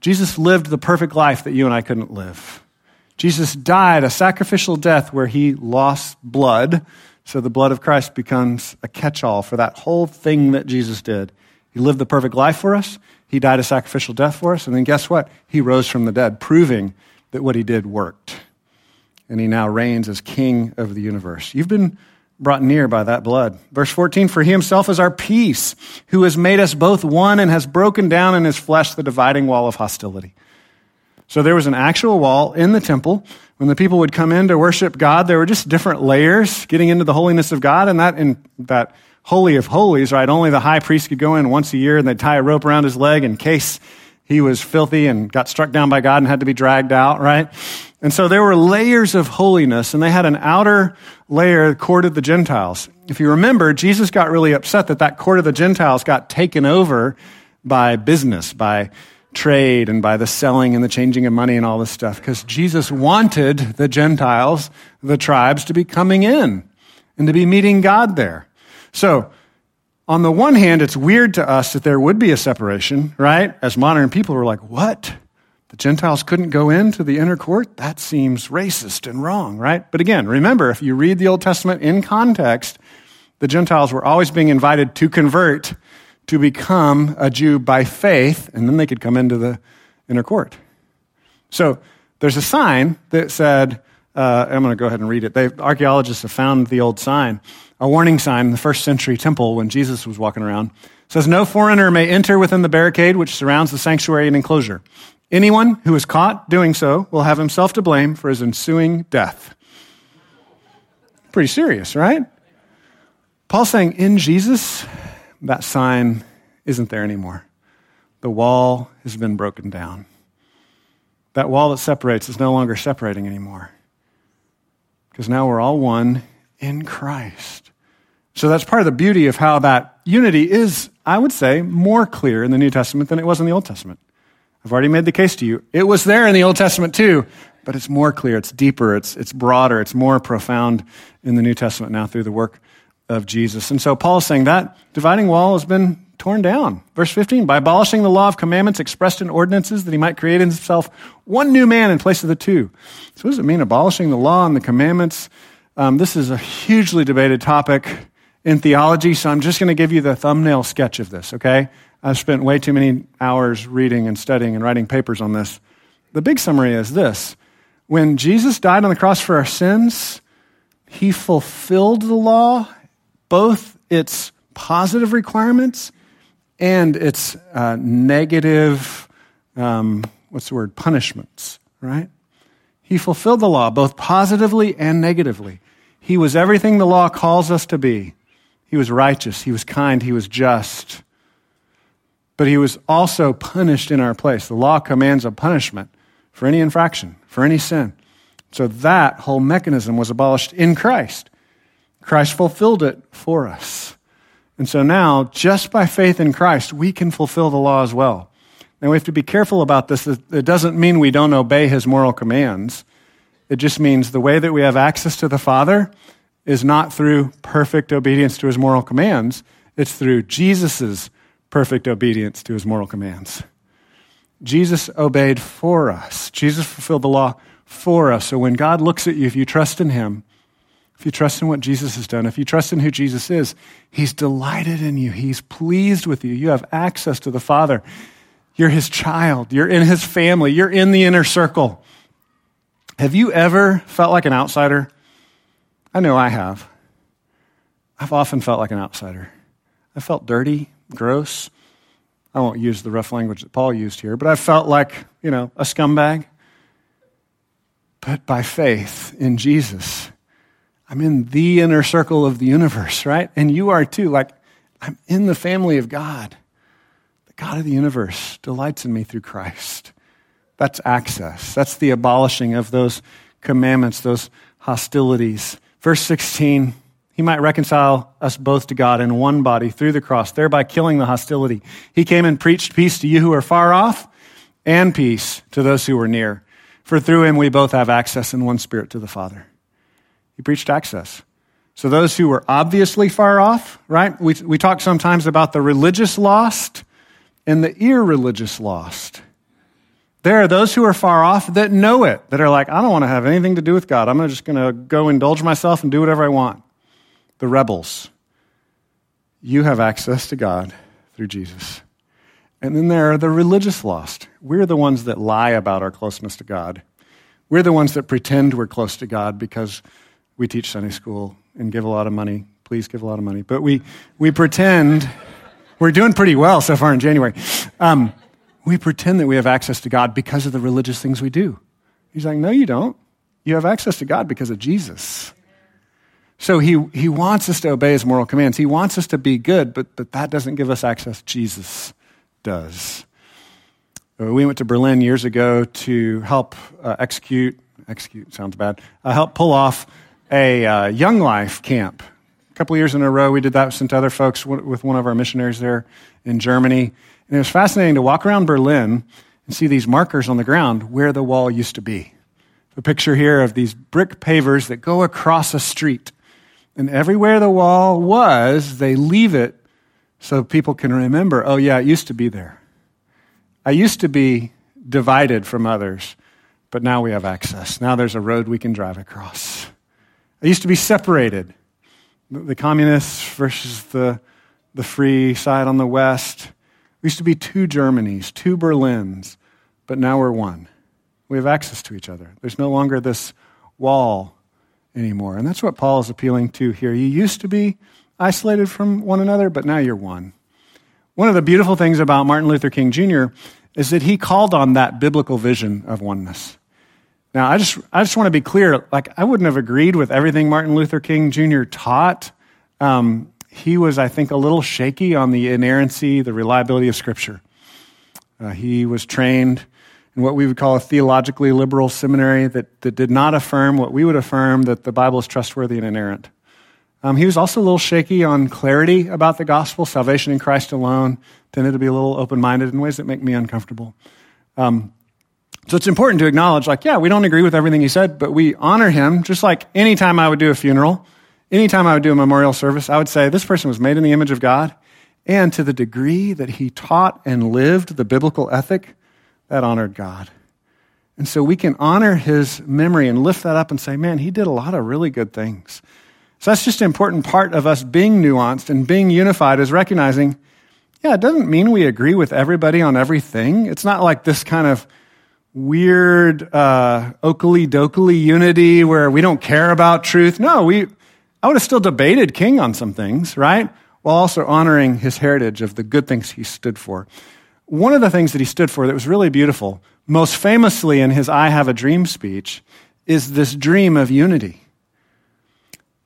Jesus lived the perfect life that you and I couldn't live. Jesus died a sacrificial death where he lost blood, so the blood of Christ becomes a catch all for that whole thing that Jesus did. He lived the perfect life for us, he died a sacrificial death for us, and then guess what? He rose from the dead, proving that what he did worked. And he now reigns as king of the universe. You've been brought near by that blood. Verse 14, for he himself is our peace, who has made us both one and has broken down in his flesh the dividing wall of hostility. So there was an actual wall in the temple. When the people would come in to worship God, there were just different layers getting into the holiness of God, and that in that holy of holies, right? Only the high priest could go in once a year, and they'd tie a rope around his leg in case he was filthy and got struck down by God and had to be dragged out, right? And so there were layers of holiness, and they had an outer layer that courted the Gentiles. If you remember, Jesus got really upset that that court of the Gentiles got taken over by business, by trade, and by the selling and the changing of money and all this stuff, because Jesus wanted the Gentiles, the tribes, to be coming in and to be meeting God there. So, on the one hand, it's weird to us that there would be a separation, right? As modern people, we're like, what? The Gentiles couldn't go into the inner court? That seems racist and wrong, right? But again, remember, if you read the Old Testament in context, the Gentiles were always being invited to convert to become a Jew by faith, and then they could come into the inner court. So there's a sign that said, uh, I'm going to go ahead and read it. They, archaeologists have found the old sign, a warning sign in the first century temple when Jesus was walking around. It says, No foreigner may enter within the barricade which surrounds the sanctuary and enclosure. Anyone who is caught doing so will have himself to blame for his ensuing death. Pretty serious, right? Paul's saying in Jesus, that sign isn't there anymore. The wall has been broken down. That wall that separates is no longer separating anymore. Because now we're all one in Christ. So that's part of the beauty of how that unity is, I would say, more clear in the New Testament than it was in the Old Testament. I've already made the case to you. It was there in the Old Testament too, but it's more clear, it's deeper, it's, it's broader, it's more profound in the New Testament now through the work of Jesus. And so Paul is saying that dividing wall has been torn down. Verse 15, by abolishing the law of commandments expressed in ordinances, that he might create in himself one new man in place of the two. So what does it mean, abolishing the law and the commandments? Um, this is a hugely debated topic in theology, so I'm just going to give you the thumbnail sketch of this, okay? I've spent way too many hours reading and studying and writing papers on this. The big summary is this when Jesus died on the cross for our sins, he fulfilled the law, both its positive requirements and its uh, negative, um, what's the word, punishments, right? He fulfilled the law both positively and negatively. He was everything the law calls us to be. He was righteous, he was kind, he was just but he was also punished in our place. The law commands a punishment for any infraction, for any sin. So that whole mechanism was abolished in Christ. Christ fulfilled it for us. And so now, just by faith in Christ, we can fulfill the law as well. Now, we have to be careful about this. It doesn't mean we don't obey his moral commands. It just means the way that we have access to the Father is not through perfect obedience to his moral commands, it's through Jesus' perfect obedience to his moral commands. Jesus obeyed for us. Jesus fulfilled the law for us. So when God looks at you, if you trust in him, if you trust in what Jesus has done, if you trust in who Jesus is, he's delighted in you. He's pleased with you. You have access to the Father. You're his child. You're in his family. You're in the inner circle. Have you ever felt like an outsider? I know I have. I've often felt like an outsider. I felt dirty gross. I won't use the rough language that Paul used here, but I felt like, you know, a scumbag. But by faith in Jesus, I'm in the inner circle of the universe, right? And you are too. Like, I'm in the family of God. The God of the universe delights in me through Christ. That's access. That's the abolishing of those commandments, those hostilities. Verse 16 he might reconcile us both to God in one body through the cross, thereby killing the hostility. He came and preached peace to you who are far off and peace to those who are near. For through him we both have access in one spirit to the Father. He preached access. So those who were obviously far off, right? We, we talk sometimes about the religious lost and the irreligious lost. There are those who are far off that know it, that are like, I don't want to have anything to do with God. I'm just going to go indulge myself and do whatever I want the rebels. You have access to God through Jesus. And then there are the religious lost. We're the ones that lie about our closeness to God. We're the ones that pretend we're close to God because we teach Sunday school and give a lot of money. Please give a lot of money. But we, we pretend we're doing pretty well so far in January. Um, we pretend that we have access to God because of the religious things we do. He's like, no, you don't. You have access to God because of Jesus. So he, he wants us to obey his moral commands. He wants us to be good, but, but that doesn't give us access. Jesus does. Uh, we went to Berlin years ago to help uh, execute, execute sounds bad, uh, help pull off a uh, Young Life camp. A couple years in a row, we did that with other folks with one of our missionaries there in Germany. And it was fascinating to walk around Berlin and see these markers on the ground where the wall used to be. A picture here of these brick pavers that go across a street. And everywhere the wall was, they leave it so people can remember, oh, yeah, it used to be there. I used to be divided from others, but now we have access. Now there's a road we can drive across. I used to be separated the communists versus the, the free side on the west. Used to be two Germanys, two Berlins, but now we're one. We have access to each other. There's no longer this wall anymore. And that's what Paul is appealing to here. You used to be isolated from one another, but now you're one. One of the beautiful things about Martin Luther King Jr. is that he called on that biblical vision of oneness. Now, I just, I just want to be clear. Like, I wouldn't have agreed with everything Martin Luther King Jr. taught. Um, he was, I think, a little shaky on the inerrancy, the reliability of Scripture. Uh, he was trained in what we would call a theologically liberal seminary that, that did not affirm what we would affirm that the Bible is trustworthy and inerrant. Um, he was also a little shaky on clarity about the gospel, salvation in Christ alone, tended to be a little open minded in ways that make me uncomfortable. Um, so it's important to acknowledge, like, yeah, we don't agree with everything he said, but we honor him, just like anytime I would do a funeral, anytime I would do a memorial service, I would say, this person was made in the image of God. And to the degree that he taught and lived the biblical ethic, that honored God. And so we can honor his memory and lift that up and say, man, he did a lot of really good things. So that's just an important part of us being nuanced and being unified is recognizing, yeah, it doesn't mean we agree with everybody on everything. It's not like this kind of weird uh, Oakley Dokley unity where we don't care about truth. No, we, I would have still debated King on some things, right? While also honoring his heritage of the good things he stood for. One of the things that he stood for that was really beautiful, most famously in his I Have a Dream speech, is this dream of unity.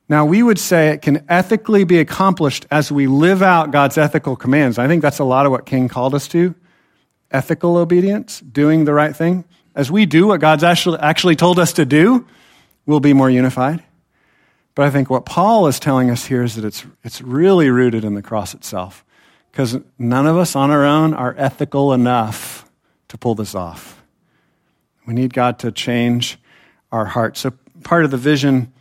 Now, we would say it can ethically be accomplished as we live out God's ethical commands. I think that's a lot of what King called us to ethical obedience, doing the right thing. As we do what God's actually, actually told us to do, we'll be more unified. But I think what Paul is telling us here is that it's, it's really rooted in the cross itself because none of us on our own are ethical enough to pull this off. We need God to change our hearts. So, part of the vision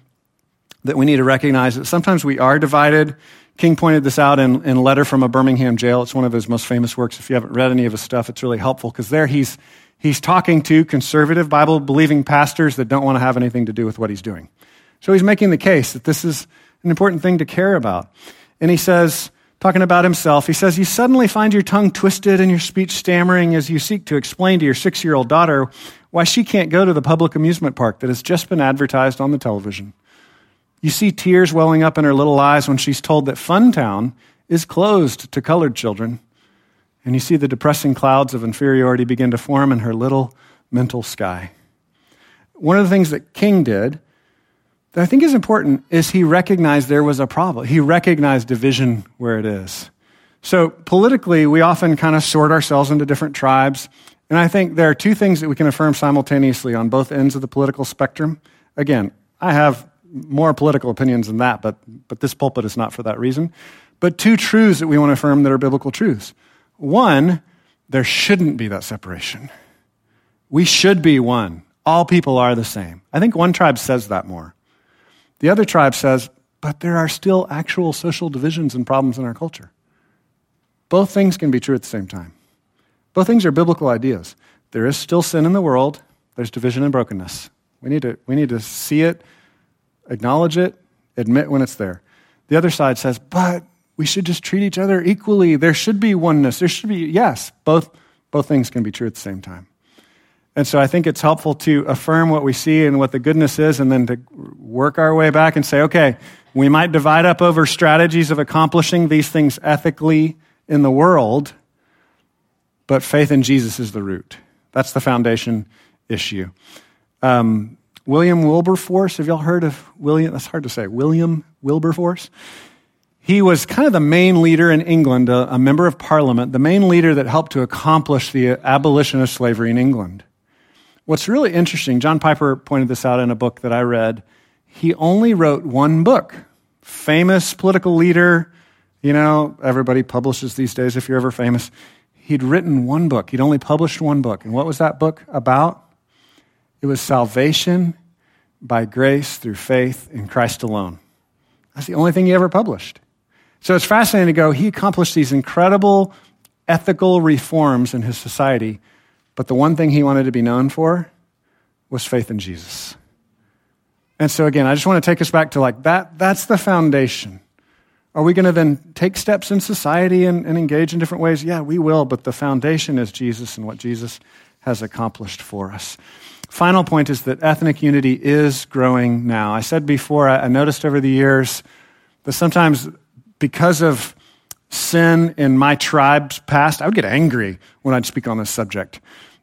that we need to recognize that sometimes we are divided. King pointed this out in, in letter from a Birmingham jail. It's one of his most famous works. If you haven't read any of his stuff, it's really helpful because there he's, he's talking to conservative Bible believing pastors that don't want to have anything to do with what he's doing. So he's making the case that this is an important thing to care about. And he says, talking about himself, he says, You suddenly find your tongue twisted and your speech stammering as you seek to explain to your six year old daughter why she can't go to the public amusement park that has just been advertised on the television. You see tears welling up in her little eyes when she's told that Funtown is closed to colored children. And you see the depressing clouds of inferiority begin to form in her little mental sky. One of the things that King did that I think is important is he recognized there was a problem. He recognized division where it is. So politically, we often kind of sort ourselves into different tribes. And I think there are two things that we can affirm simultaneously on both ends of the political spectrum. Again, I have more political opinions than that, but, but this pulpit is not for that reason. But two truths that we want to affirm that are biblical truths. One, there shouldn't be that separation. We should be one. All people are the same. I think one tribe says that more. The other tribe says, but there are still actual social divisions and problems in our culture. Both things can be true at the same time. Both things are biblical ideas. There is still sin in the world, there's division and brokenness. We need to, we need to see it, acknowledge it, admit when it's there. The other side says, but we should just treat each other equally. There should be oneness. There should be, yes, both, both things can be true at the same time. And so I think it's helpful to affirm what we see and what the goodness is, and then to work our way back and say, okay, we might divide up over strategies of accomplishing these things ethically in the world, but faith in Jesus is the root. That's the foundation issue. Um, William Wilberforce, have y'all heard of William? That's hard to say. William Wilberforce? He was kind of the main leader in England, a, a member of parliament, the main leader that helped to accomplish the abolition of slavery in England. What's really interesting, John Piper pointed this out in a book that I read. He only wrote one book. Famous political leader, you know, everybody publishes these days if you're ever famous. He'd written one book. He'd only published one book. And what was that book about? It was salvation by grace through faith in Christ alone. That's the only thing he ever published. So it's fascinating to go, he accomplished these incredible ethical reforms in his society, but the one thing he wanted to be known for was faith in Jesus. And so again, I just want to take us back to like that, that's the foundation. Are we going to then take steps in society and, and, engage in different ways? Yeah, we will, but the foundation is Jesus and what Jesus has accomplished for us. Final point is that ethnic unity is growing now. I said before, I, I noticed over the years that sometimes because of sin in my tribe's past, I would get angry when I'd speak on this subject.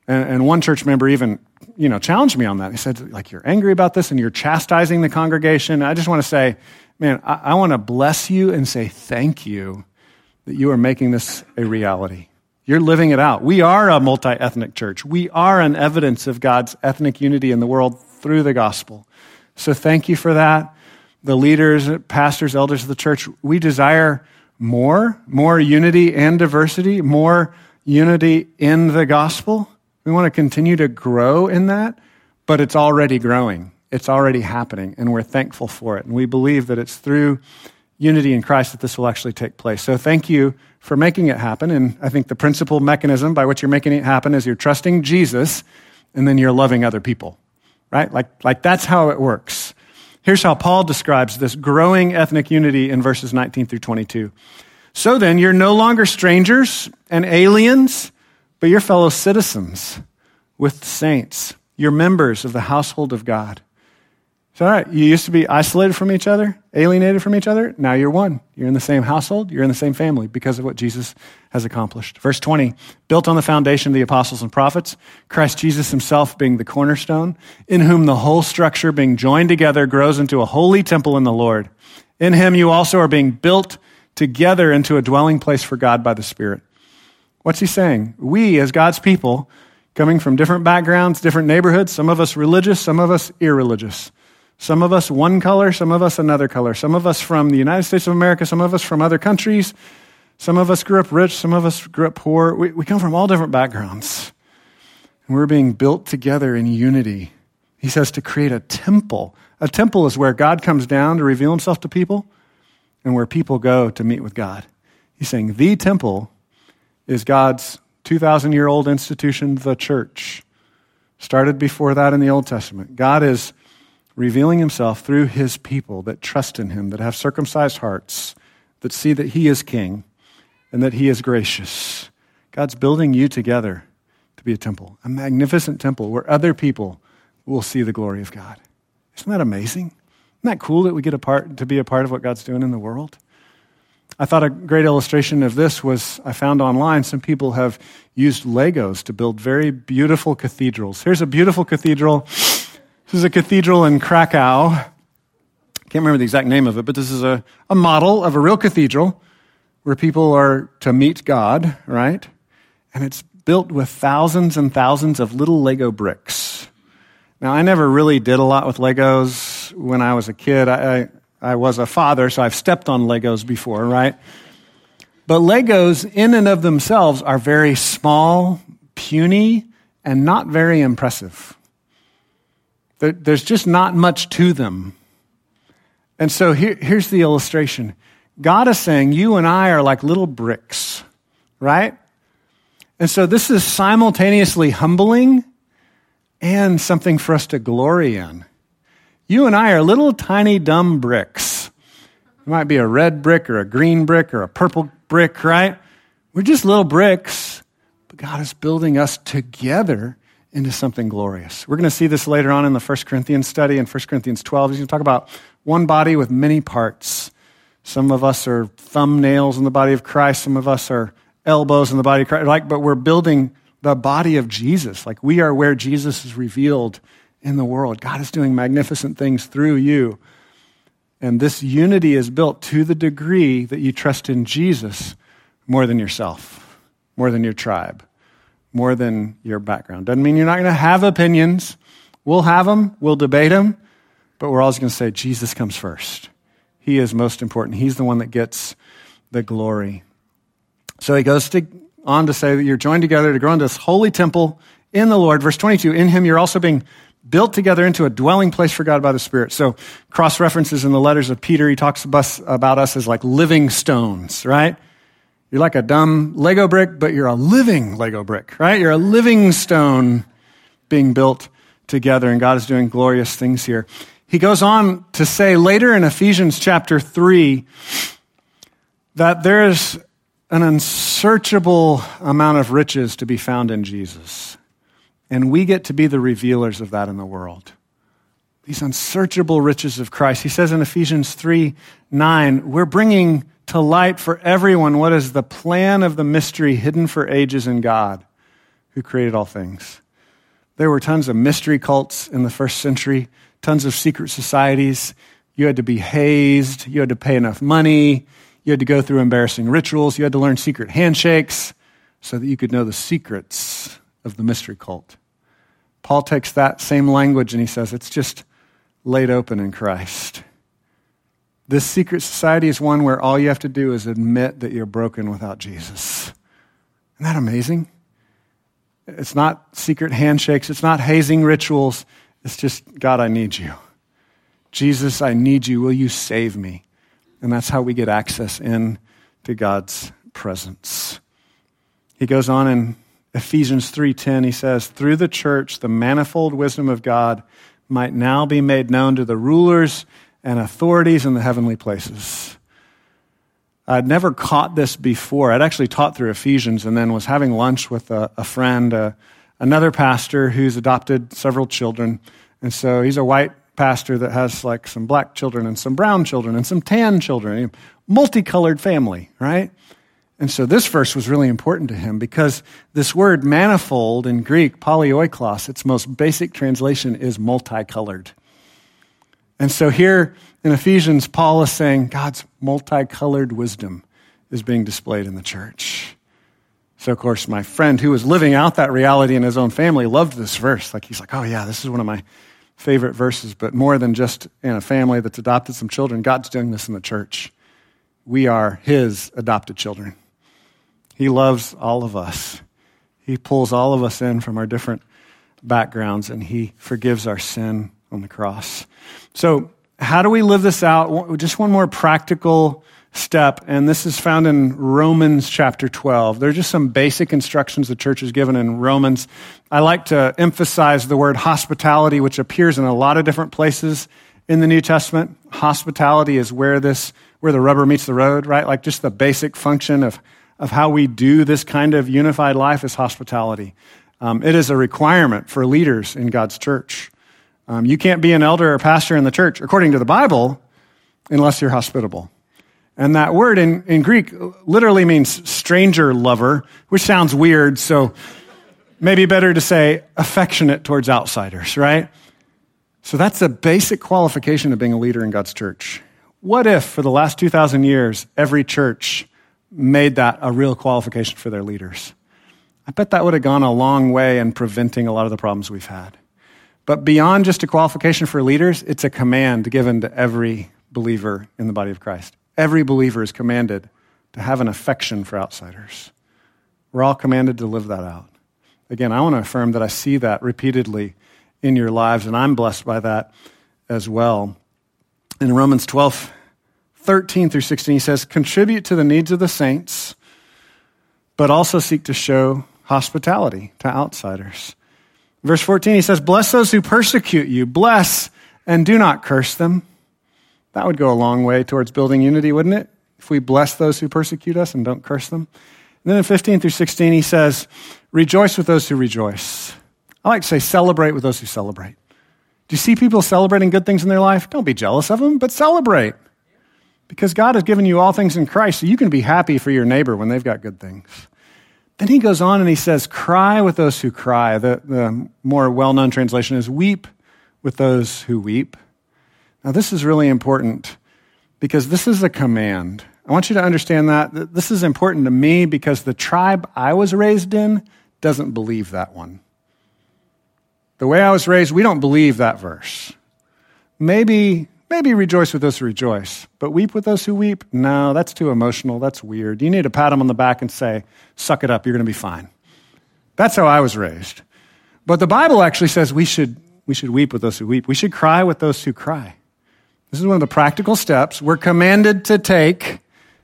And, and one church member even you know, challenged me on that. He said, like, you're angry about this and you're chastising the congregation. I just want to say, man, I, I want to bless you and say thank you that you are making this a reality. You're living it out. We are a multi ethnic church. We are an evidence of God's ethnic unity in the world through the gospel. So thank you for that. The leaders, pastors, elders of the church, we desire more, more unity and diversity, more unity in the gospel. We want to continue to grow in that, but it's already growing. It's already happening, and we're thankful for it. And we believe that it's through unity in Christ that this will actually take place. So thank you for making it happen. And I think the principal mechanism by which you're making it happen is you're trusting Jesus and then you're loving other people, right? Like, like that's how it works. Here's how Paul describes this growing ethnic unity in verses 19 through 22. So then, you're no longer strangers and aliens, but you're fellow citizens with the saints. You're members of the household of God it's all right. You used to be isolated from each other, alienated from each other. Now you're one. You're in the same household. You're in the same family because of what Jesus has accomplished. Verse 20, built on the foundation of the apostles and prophets, Christ Jesus himself being the cornerstone, in whom the whole structure being joined together grows into a holy temple in the Lord. In him you also are being built together into a dwelling place for God by the Spirit. What's he saying? We, as God's people, coming from different backgrounds, different neighborhoods, some of us religious, some of us irreligious some of us one color, some of us another color. Some of us from the United States of America, some of us from other countries. Some of us grew up rich, some of us grew up poor. We, we come from all different backgrounds. And we're being built together in unity. He says to create a temple. A temple is where God comes down to reveal himself to people and where people go to meet with God. He's saying the temple is God's 2,000 year old institution, the church. Started before that in the Old Testament. God is revealing himself through his people that trust in him, that have circumcised hearts, that see that he is king and that he is gracious. God's building you together to be a temple, a magnificent temple where other people will see the glory of God. Isn't that amazing? Isn't that cool that we get a part, to be a part of what God's doing in the world? I thought a great illustration of this was I found online some people have used Legos to build very beautiful cathedrals. Here's a beautiful cathedral this is a cathedral in Krakow. I can't remember the exact name of it, but this is a, a model of a real cathedral where people are to meet God, right? And it's built with thousands and thousands of little Lego bricks. Now, I never really did a lot with Legos when I was a kid. I, I, I was a father, so I've stepped on Legos before, right? But Legos, in and of themselves, are very small, puny, and not very impressive. There's just not much to them. And so here, here's the illustration God is saying, You and I are like little bricks, right? And so this is simultaneously humbling and something for us to glory in. You and I are little tiny dumb bricks. It might be a red brick or a green brick or a purple brick, right? We're just little bricks, but God is building us together into something glorious. We're going to see this later on in the 1 Corinthians study in 1 Corinthians 12. He's going to talk about one body with many parts. Some of us are thumbnails in the body of Christ. Some of us are elbows in the body of Christ, like, but we're building the body of Jesus. Like we are where Jesus is revealed in the world. God is doing magnificent things through you. And this unity is built to the degree that you trust in Jesus more than yourself, more than your tribe, more than your background. Doesn't mean you're not going to have opinions. We'll have them, we'll debate them, but we're always going to say Jesus comes first. He is most important. He's the one that gets the glory. So he goes to, on to say that you're joined together to grow into this holy temple in the Lord. Verse 22 In him you're also being built together into a dwelling place for God by the Spirit. So, cross references in the letters of Peter, he talks about us as like living stones, right? You're like a dumb Lego brick, but you're a living Lego brick, right? You're a living stone being built together, and God is doing glorious things here. He goes on to say later in Ephesians chapter 3 that there is an unsearchable amount of riches to be found in Jesus. And we get to be the revealers of that in the world. These unsearchable riches of Christ. He says in Ephesians 3 9, we're bringing to light for everyone what is the plan of the mystery hidden for ages in God who created all things. There were tons of mystery cults in the first century, tons of secret societies. You had to be hazed, you had to pay enough money, you had to go through embarrassing rituals, you had to learn secret handshakes so that you could know the secrets of the mystery cult. Paul takes that same language and he says it's just laid open in Christ. This secret society is one where all you have to do is admit that you're broken without Jesus. Isn't that amazing? It's not secret handshakes, it's not hazing rituals. It's just, God, I need you. Jesus, I need you. Will you save me? And that's how we get access in to God's presence. He goes on in Ephesians 3:10 he says, "Through the church the manifold wisdom of God might now be made known to the rulers and authorities in the heavenly places." I'd never caught this before. I'd actually taught through Ephesians and then was having lunch with a, a friend, uh, another pastor who's adopted several children. And so he's a white pastor that has like some black children and some brown children and some tan children, multicolored family, right? And so this verse was really important to him because this word manifold in Greek, polypoikilos, its most basic translation is multicolored. And so here in Ephesians, Paul is saying God's multicolored wisdom is being displayed in the church. So, of course, my friend who was living out that reality in his own family loved this verse. Like, he's like, oh, yeah, this is one of my favorite verses. But more than just in a family that's adopted some children, God's doing this in the church. We are his adopted children. He loves all of us. He pulls all of us in from our different backgrounds and He forgives our sin on the cross. So, how do we live this out? Just one more practical step, and this is found in Romans chapter 12. There are just some basic instructions the church is given in Romans. I like to emphasize the word hospitality, which appears in a lot of different places in the New Testament. Hospitality is where this, where the rubber meets the road, right? Like just the basic function of of how we do this kind of unified life is hospitality. Um, it is a requirement for leaders in God's church. Um, you can't be an elder or pastor in the church, according to the Bible, unless you're hospitable. And that word in, in Greek literally means stranger lover, which sounds weird, so maybe better to say affectionate towards outsiders, right? So that's a basic qualification of being a leader in God's church. What if, for the last 2,000 years, every church made that a real qualification for their leaders. I bet that would have gone a long way in preventing a lot of the problems we've had. But beyond just a qualification for leaders, it's a command given to every believer in the body of Christ. Every believer is commanded to have an affection for outsiders. We're all commanded to live that out. Again, I want to affirm that I see that repeatedly in your lives, and I'm blessed by that as well. In Romans 12, 13 through 16, he says, contribute to the needs of the saints, but also seek to show hospitality to outsiders. Verse 14, he says, Bless those who persecute you, bless and do not curse them. That would go a long way towards building unity, wouldn't it? If we bless those who persecute us and don't curse them. And then in 15 through 16, he says, Rejoice with those who rejoice. I like to say, celebrate with those who celebrate. Do you see people celebrating good things in their life? Don't be jealous of them, but celebrate. Because God has given you all things in Christ, so you can be happy for your neighbor when they've got good things. Then he goes on and he says, Cry with those who cry. The, the more well known translation is, Weep with those who weep. Now, this is really important because this is a command. I want you to understand that. This is important to me because the tribe I was raised in doesn't believe that one. The way I was raised, we don't believe that verse. Maybe, maybe rejoice with those who rejoice, but weep with those who weep? No, that's too emotional. That's weird. You need to pat them on the back and say, suck it up, you're going to be fine. That's how I was raised. But the Bible actually says we should, we should weep with those who weep. We should cry with those who cry. This is one of the practical steps we're commanded to take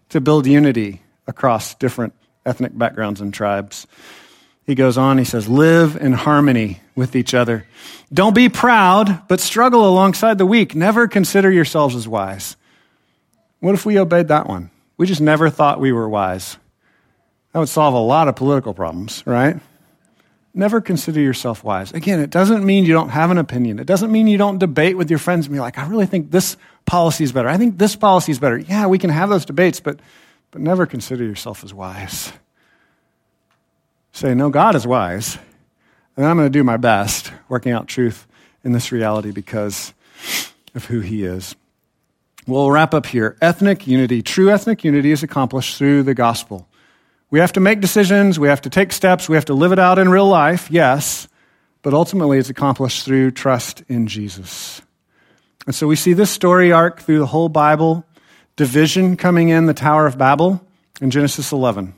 to build unity across different ethnic backgrounds and tribes. He goes on, he says, live in harmony with each other. Don't be proud, but struggle alongside the weak. Never consider yourselves as wise. What if we obeyed that one? We just never thought we were wise. That would solve a lot of political problems, right? Never consider yourself wise. Again, it doesn't mean you don't have an opinion. It doesn't mean you don't debate with your friends and be like, I really think this policy is better. I think this policy is better. Yeah, we can have those debates, but, but never consider yourself as wise say, No, God is wise. And I'm going to do my best working out truth in this reality because of who He is. We'll wrap up here. Ethnic unity, true ethnic unity is accomplished through the gospel. We have to make decisions, we have to take steps, we have to live it out in real life, yes, but ultimately it's accomplished through trust in Jesus. And so we see this story arc through the whole Bible division coming in the Tower of Babel in Genesis 11.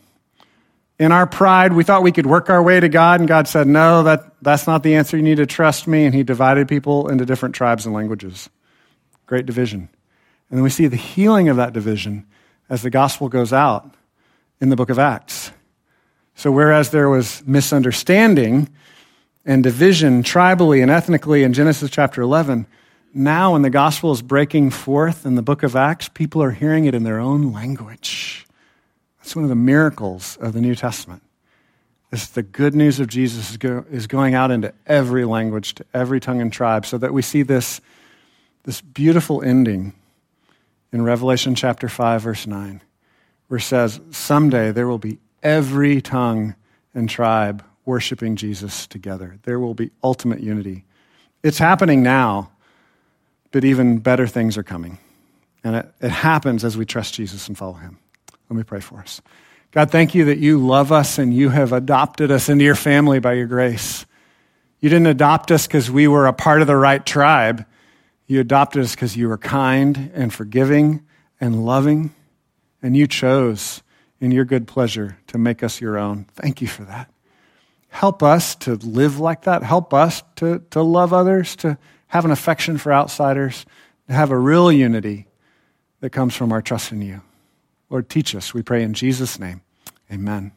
In our pride, we thought we could work our way to God, and God said, No, that, that's not the answer. You need to trust me. And He divided people into different tribes and languages. Great division. And then we see the healing of that division as the gospel goes out in the book of Acts. So, whereas there was misunderstanding and division tribally and ethnically in Genesis chapter 11, now when the gospel is breaking forth in the book of Acts, people are hearing it in their own language. It's one of the miracles of the New Testament. Is the good news of Jesus is, go, is going out into every language, to every tongue and tribe, so that we see this, this beautiful ending in Revelation chapter 5, verse 9, where it says, Someday there will be every tongue and tribe worshiping Jesus together. There will be ultimate unity. It's happening now, but even better things are coming. And it, it happens as we trust Jesus and follow him. Let me pray for us. God, thank you that you love us and you have adopted us into your family by your grace. You didn't adopt us because we were a part of the right tribe. You adopted us because you were kind and forgiving and loving, and you chose in your good pleasure to make us your own. Thank you for that. Help us to live like that. Help us to, to love others, to have an affection for outsiders, to have a real unity that comes from our trust in you. Lord, teach us, we pray in Jesus' name. Amen.